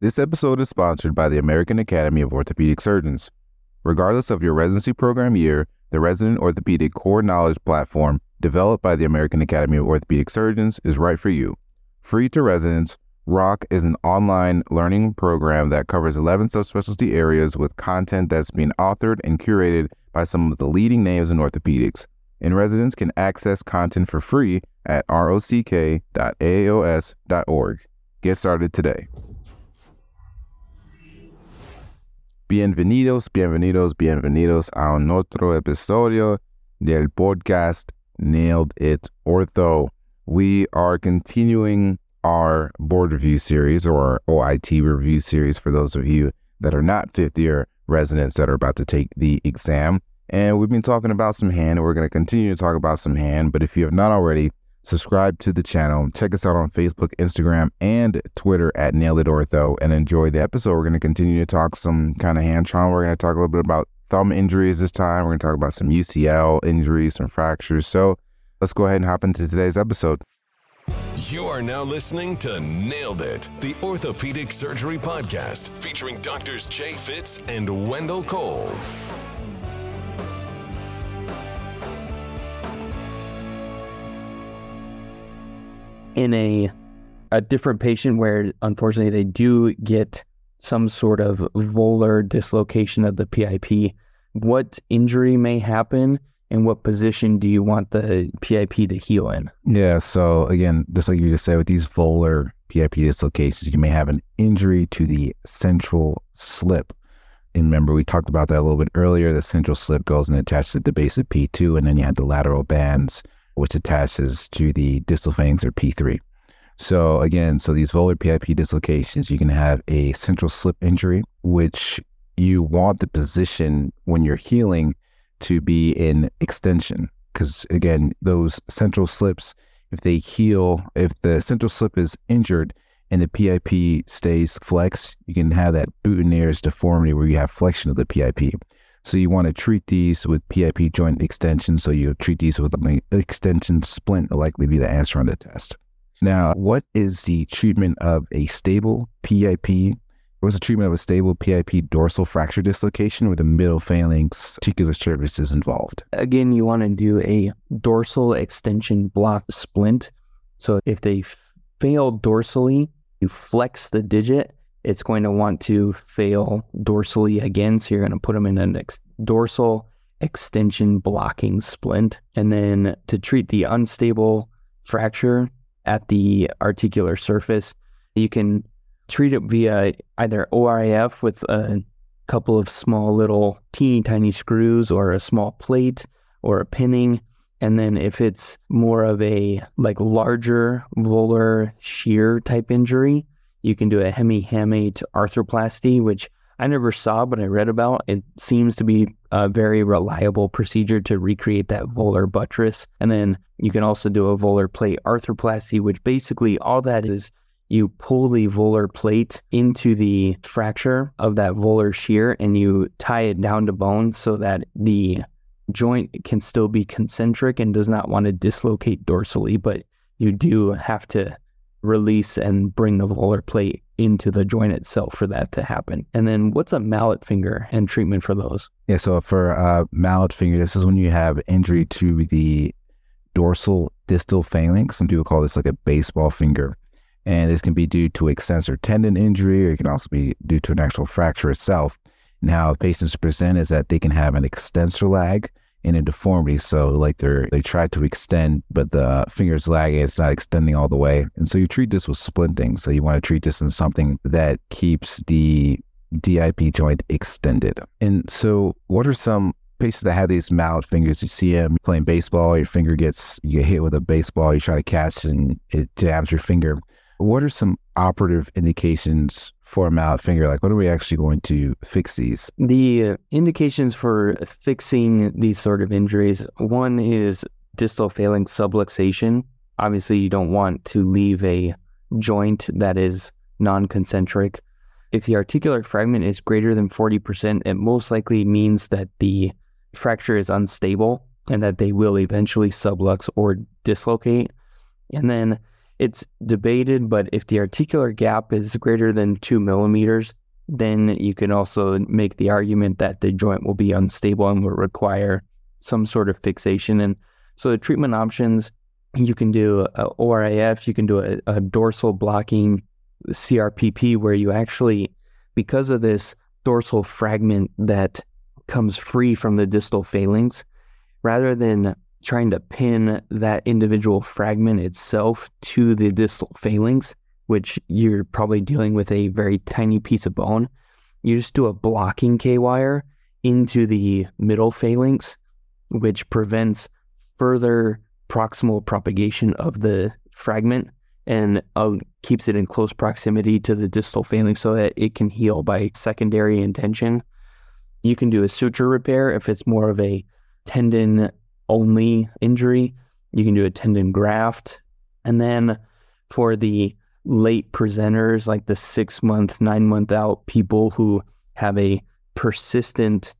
This episode is sponsored by the American Academy of Orthopedic Surgeons. Regardless of your residency program year, the Resident Orthopedic Core Knowledge Platform, developed by the American Academy of Orthopedic Surgeons, is right for you. Free to residents, ROCK is an online learning program that covers 11 subspecialty areas with content that's being authored and curated by some of the leading names in orthopedics. And residents can access content for free at rock.aaos.org. Get started today. Bienvenidos, bienvenidos, bienvenidos a un otro episodio del podcast Nailed It Ortho. We are continuing our board review series or OIT review series for those of you that are not fifth year residents that are about to take the exam. And we've been talking about some hand, and we're going to continue to talk about some hand. But if you have not already, subscribe to the channel. Check us out on Facebook, Instagram, and Twitter at Nailed It Ortho and enjoy the episode. We're going to continue to talk some kind of hand trauma. We're going to talk a little bit about thumb injuries this time. We're going to talk about some UCL injuries, some fractures. So let's go ahead and hop into today's episode. You are now listening to Nailed It, the Orthopedic Surgery Podcast, featuring doctors Jay Fitz and Wendell Cole. In a a different patient where unfortunately they do get some sort of volar dislocation of the PIP, what injury may happen and what position do you want the PIP to heal in? Yeah. So again, just like you just said, with these volar PIP dislocations, you may have an injury to the central slip. And remember, we talked about that a little bit earlier. The central slip goes and attaches at the base of P2, and then you have the lateral bands, which attaches to the distal phalanx or P3. So again, so these volar PIP dislocations, you can have a central slip injury, which you want the position when you're healing to be in extension. Because again, those central slips, if they heal, if the central slip is injured and the PIP stays flexed, you can have that Boutonniere's deformity where you have flexion of the PIP. So you want to treat these with PIP joint extension. So you treat these with an extension splint will likely be the answer on the test. Now, what is the treatment of a stable PIP? What's the treatment of a stable PIP dorsal fracture dislocation where the middle phalanx articular surface is involved? Again, you want to do a dorsal extension block splint. So if they fail dorsally, you flex the digit, it's going to want to fail dorsally again. So you're going to put them in an ex- dorsal extension blocking splint. And then to treat the unstable fracture, at the articular surface. You can treat it via either ORIF with a couple of small little teeny tiny screws or a small plate or a pinning. And then if it's more of a like larger volar shear type injury, you can do a hemihamate arthroplasty, which I never saw, but I read about. It seems to be a very reliable procedure to recreate that volar buttress. And then you can also do a volar plate arthroplasty, which basically all that is you pull the volar plate into the fracture of that volar shear and you tie it down to bone so that the joint can still be concentric and does not want to dislocate dorsally, but you do have to release and bring the volar plate into the joint itself for that to happen. And then what's a mallet finger and treatment for those? Yeah, so for uh, mallet finger, this is when you have injury to the dorsal distal phalanx. Some people call this like a baseball finger. And this can be due to extensor tendon injury, or it can also be due to an actual fracture itself. And how patients present is that they can have an extensor lag, in a deformity. So like they're they try to extend, but the finger's lagging, it's not extending all the way. And so you treat this with splinting. So you want to treat this in something that keeps the DIP joint extended. And so what are some patients that have these mallet fingers? You see them playing baseball, your finger gets you get hit with a baseball, you try to catch and it jabs your finger. What are some operative indications for a mallet finger? Like, what are we actually going to fix these? The indications for fixing these sort of injuries one is distal phalanx subluxation. Obviously, you don't want to leave a joint that is non concentric. If the articular fragment is greater than 40%, it most likely means that the fracture is unstable and that they will eventually sublux or dislocate. And then It's debated, but if the articular gap is greater than two millimeters, then you can also make the argument that the joint will be unstable and will require some sort of fixation. And so the treatment options, you can do a ORIF, you can do a, a dorsal blocking CRPP, where you actually, because of this dorsal fragment that comes free from the distal phalanx, rather than trying to pin that individual fragment itself to the distal phalanx, which you're probably dealing with a very tiny piece of bone, you just do a blocking K wire into the middle phalanx, which prevents further proximal propagation of the fragment and uh, keeps it in close proximity to the distal phalanx so that it can heal by secondary intention. You can do a suture repair if it's more of a tendon only injury. You can do a tendon graft. And then for the late presenters, like the six month, nine month out people who have a persistent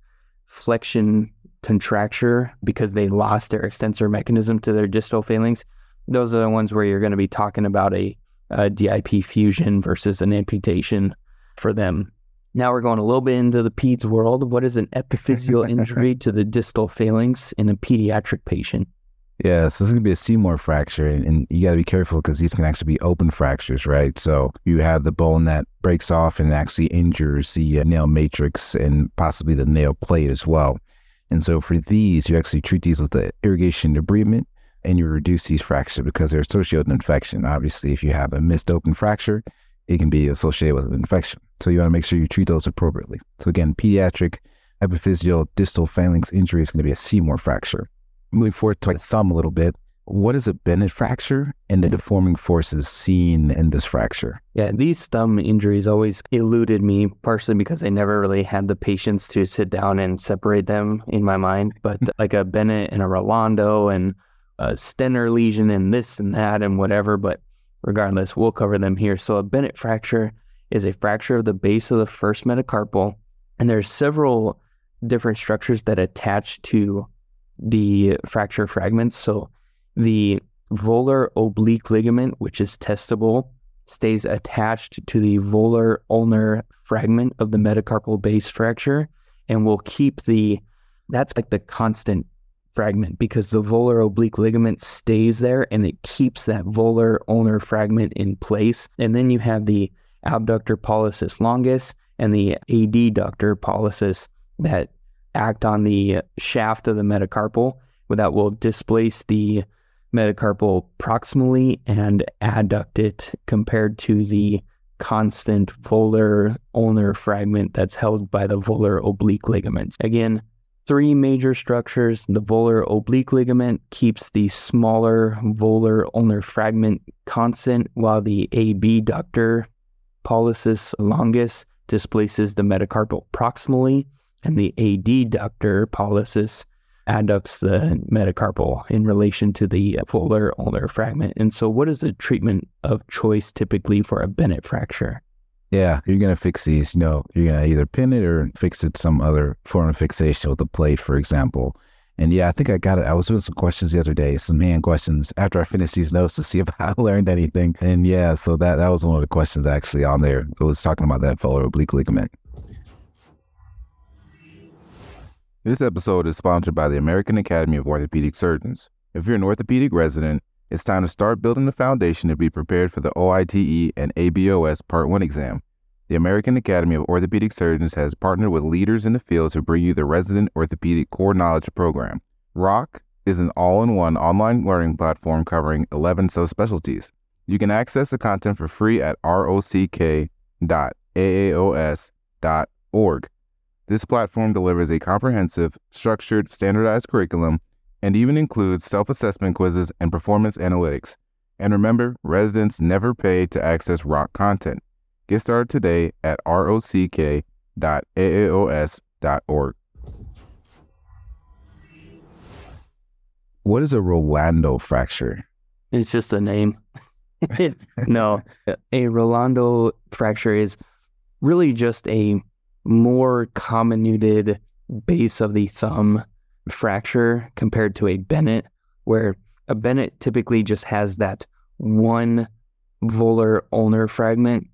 flexion contracture because they lost their extensor mechanism to their distal phalanx, those are the ones where you're going to be talking about a, a DIP fusion versus an amputation for them. Now we're going a little bit into the PEDS world. What is an epiphyseal injury to the distal phalanx in a pediatric patient? Yeah, so this is gonna be a Seymour fracture, and, and you got to be careful because these can actually be open fractures, right? So you have the bone that breaks off and actually injures the uh, nail matrix and possibly the nail plate as well. And so for these, you actually treat these with the irrigation debridement, and you reduce these fractures because they're associated with an infection. Obviously, if you have a missed open fracture, it can be associated with an infection. So you want to make sure you treat those appropriately. So again, pediatric epiphyseal distal phalanx injury is going to be a Seymour fracture moving forward to my thumb a little bit, what is a Bennett fracture and the deforming forces seen in this fracture? Yeah, these thumb injuries always eluded me, partially because I never really had the patience to sit down and separate them in my mind. But hmm. like a Bennett and a Rolando and a Stener lesion and this and that and whatever. But regardless, we'll cover them here. So a Bennett fracture is a fracture of the base of the first metacarpal, and there's several different structures that attach to the fracture fragments. So the volar oblique ligament, which is testable, stays attached to the volar ulnar fragment of the metacarpal base fracture and will keep the that's like the constant fragment because the volar oblique ligament stays there and it keeps that volar ulnar fragment in place. And then you have the abductor pollicis longus and the adductor pollicis that act on the shaft of the metacarpal that will displace the metacarpal proximally and adduct it compared to the constant volar ulnar fragment that's held by the volar oblique ligament. Again, three major structures. The volar oblique ligament keeps the smaller volar ulnar fragment constant, while the abductor pollicis longus displaces the metacarpal proximally and the adductor pollicis adducts the metacarpal in relation to the volar ulnar fragment. And so, what is the treatment of choice typically for a Bennett fracture? Yeah, you're gonna fix these. You know, you're gonna either pin it or fix it some other form of fixation with a plate, for example. And yeah, I think I got it. I was doing some questions the other day, some hand questions after I finished these notes to see if I learned anything. And yeah, so that that was one of the questions actually on there. It was talking about that volar oblique ligament. This episode is sponsored by the American Academy of Orthopedic Surgeons. If you're an orthopedic resident, it's time to start building the foundation to be prepared for the OITE and ABOS Part 1 exam. The American Academy of Orthopedic Surgeons has partnered with leaders in the field to bring you the Resident Orthopedic Core Knowledge Program. ROCK is an all in one online learning platform covering 11 subspecialties. You can access the content for free at rock.aaos.org. This platform delivers a comprehensive, structured, standardized curriculum and even includes self assessment quizzes and performance analytics. And remember, residents never pay to access ROCK content. Get started today at rock.aaos.org. What is a Rolando fracture? It's just a name. no, a Rolando fracture is really just a more comminuted base of the thumb fracture compared to a Bennett, where a Bennett typically just has that one volar ulnar fragment,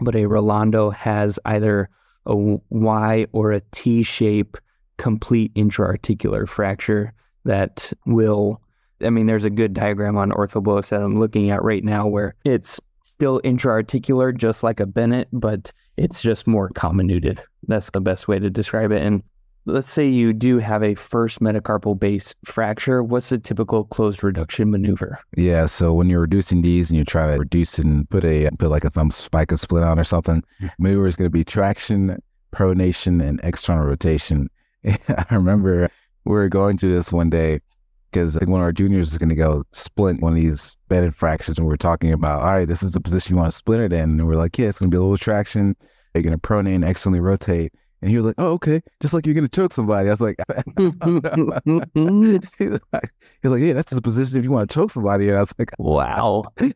but a Rolando has either a Y or a T shape complete intraarticular fracture that will. I mean, there's a good diagram on Orthobullets that I'm looking at right now where it's still intraarticular, just like a Bennett, but it's just more comminuted. That's the best way to describe it. And let's say you do have a first metacarpal base fracture. What's the typical closed reduction maneuver? Yeah. So when you're reducing these and you try to reduce it and put a put like a thumb spica split on or something, mm-hmm. maneuver is going to be traction, pronation, and external rotation. I remember we were going through this one day because one of our juniors is going to go splint one of these Bennett fractures, and we are talking about, all right, this is the position you want to splint it in, and we're like, yeah, it's going to be a little traction. You're going to pronate and externally rotate. And he was like, "Oh, okay, just like you're gonna choke somebody." I was like, he was like, "Yeah, that's the position if you want to choke somebody." And I was like, "Wow." I,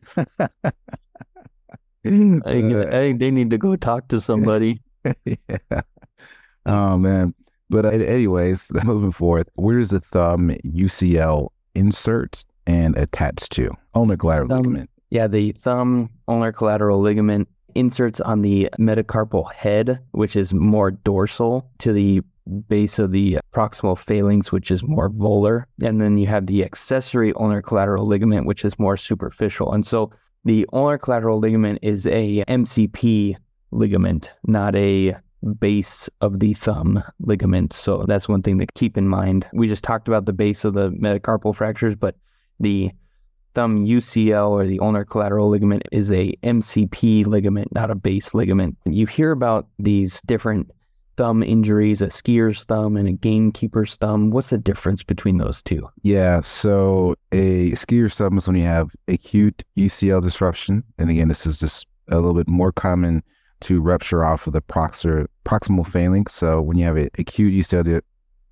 think, I think they need to go talk to somebody. yeah. Oh man. But uh, anyways, moving forward, where does the thumb UCL insert and attach to? Ulnar collateral Um, ligament. Yeah, the thumb ulnar collateral ligament inserts on the metacarpal head, which is more dorsal, to the base of the proximal phalanx, which is more volar. And then you have the accessory ulnar collateral ligament, which is more superficial. And so the ulnar collateral ligament is a MCP ligament, not a base of the thumb ligament. So that's one thing to keep in mind. We just talked about the base of the metacarpal fractures, but the thumb UCL or the ulnar collateral ligament is a MCP ligament, not a base ligament. You hear about these different thumb injuries, a skier's thumb and a gamekeeper's thumb. What's the difference between those two? Yeah. So a skier's thumb is when you have acute UCL disruption, and again, this is just a little bit more common to rupture off of the proximal phalanx. So when you have an acute UCL,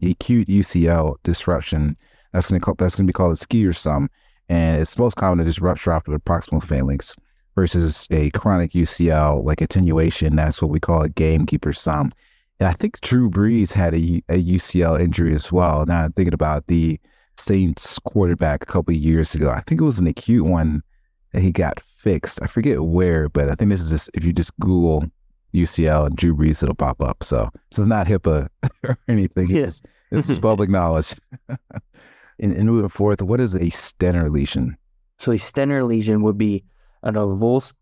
acute UCL disruption, that's going to that's going to be called a skier's thumb, and it's most common to just rupture off of the proximal phalanx versus a chronic UCL like attenuation. That's what we call a gamekeeper's thumb. And I think Drew Brees had a, a UCL injury as well. Now I'm thinking about the Saints quarterback a couple of years ago. I think it was an acute one that he got fixed. I forget where, but I think this is just if you just Google UCL and Drew Brees, it'll pop up. So this is not HIPAA or anything. Yes. This is public knowledge. and, and moving forth, what is a Stener lesion? So a Stener lesion would be an avulsed.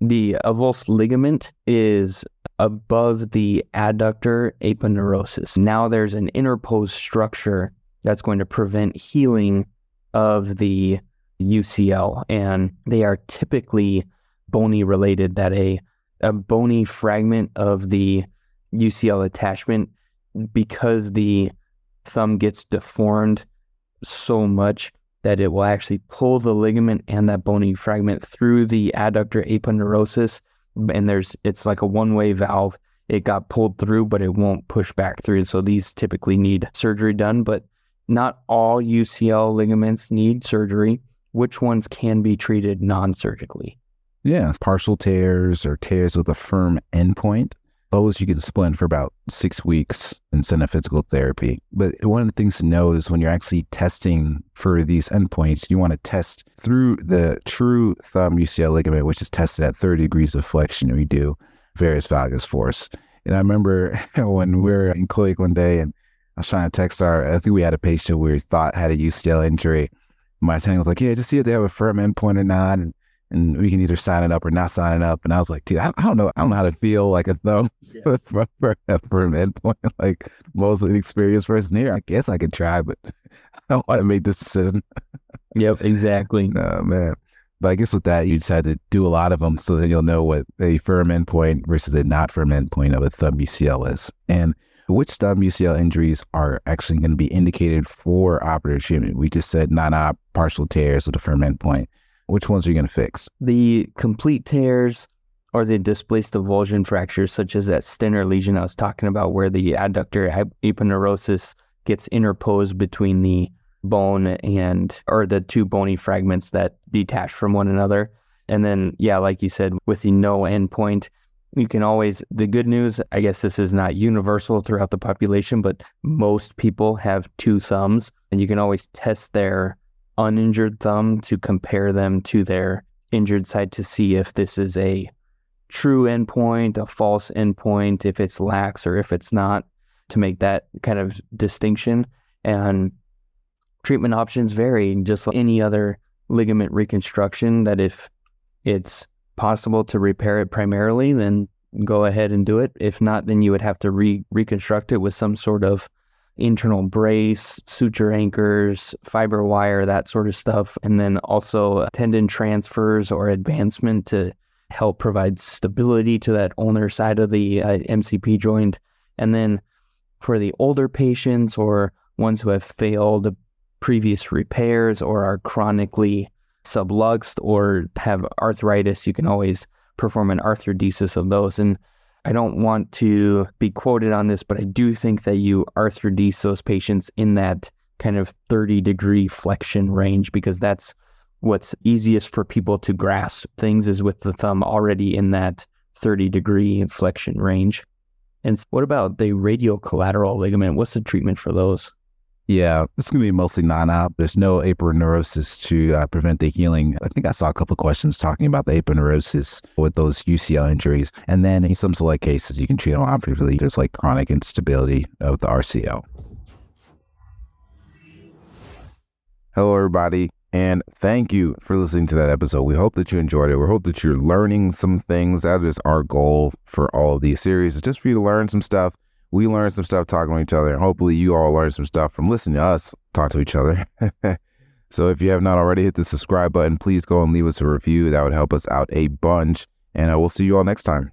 The avulsed ligament is above the adductor aponeurosis. Now there's an interposed structure that's going to prevent healing of the UCL, and they are typically bony related. That a a bony fragment of the UCL attachment, because the thumb gets deformed so much that it will actually pull the ligament and that bony fragment through the adductor aponeurosis. And there's it's like a one-way valve. It got pulled through but it won't push back through. So these typically need surgery done but not all UCL ligaments need surgery. Which ones can be treated non-surgically? Yeah, partial tears or tears with a firm endpoint. Those you can splint for about six weeks and send a physical therapy. But one of the things to note is when you're actually testing for these endpoints, you want to test through the true thumb UCL ligament, which is tested at 30 degrees of flexion. We do various valgus force. And I remember when we were in clinic one day and I was trying to text our, I think we had a patient we thought had a UCL injury. My attending was like, yeah, just see if they have a firm endpoint or not. And and we can either sign it up or not sign it up. And I was like, dude, I don't know. I don't know how to feel like a thumb for, for, for an endpoint. Like most experienced person here, I guess I could try, but I don't want to make this decision. yep exactly No, man. But I guess with that, you just had to do a lot of them so that you'll know what a firm endpoint versus a not firm endpoint of a thumb UCL is. And which thumb UCL injuries are actually going to be indicated for operative treatment? We just said non-op partial tears with a firm endpoint. Which ones are you going to fix? the complete tears or the displaced avulsion fractures, such as that Stener lesion I was talking about, where the adductor ap- aponeurosis gets interposed between the bone and or the two bony fragments that detach from one another. And then, yeah, like you said, with the no endpoint, you can always. The good news, I guess, this is not universal throughout the population, but most people have two thumbs, and you can always test their uninjured thumb to compare them to their injured side to see if this is a true endpoint, a false endpoint, if it's lax or if it's not, to make that kind of distinction. And treatment options vary, just like any other ligament reconstruction, that if it's possible to repair it primarily, then go ahead and do it. If not, then you would have to re- reconstruct it with some sort of internal brace, suture anchors, fiber wire, that sort of stuff. And then also tendon transfers or advancement to help provide stability to that ulnar side of the uh, MCP joint. And then for the older patients or ones who have failed previous repairs or are chronically subluxed or have arthritis, you can always perform an arthrodesis of those. And I don't want to be quoted on this, but I do think that you arthrodese those patients in that kind of 30 degree flexion range because that's what's easiest for people to grasp things is with the thumb already in that 30 degree flexion range. And what about the radial collateral ligament? What's the treatment for those? Yeah, it's going to be mostly non-op. There's no aponeurosis to uh, prevent the healing. I think I saw a couple of questions talking about the aponeurosis with those UCL injuries. And then in some select cases, you can treat them operatively. There's like chronic instability of the RCL. Hello, everybody. And thank you for listening to that episode. We hope that you enjoyed it. We hope that you're learning some things. That is our goal for all of these series. It's just for you to learn some stuff. We learned some stuff talking to each other, and hopefully you all learned some stuff from listening to us talk to each other. so if you have not already hit the subscribe button, please go and leave us a review. That would help us out a bunch. And uh, we'll see you all next time.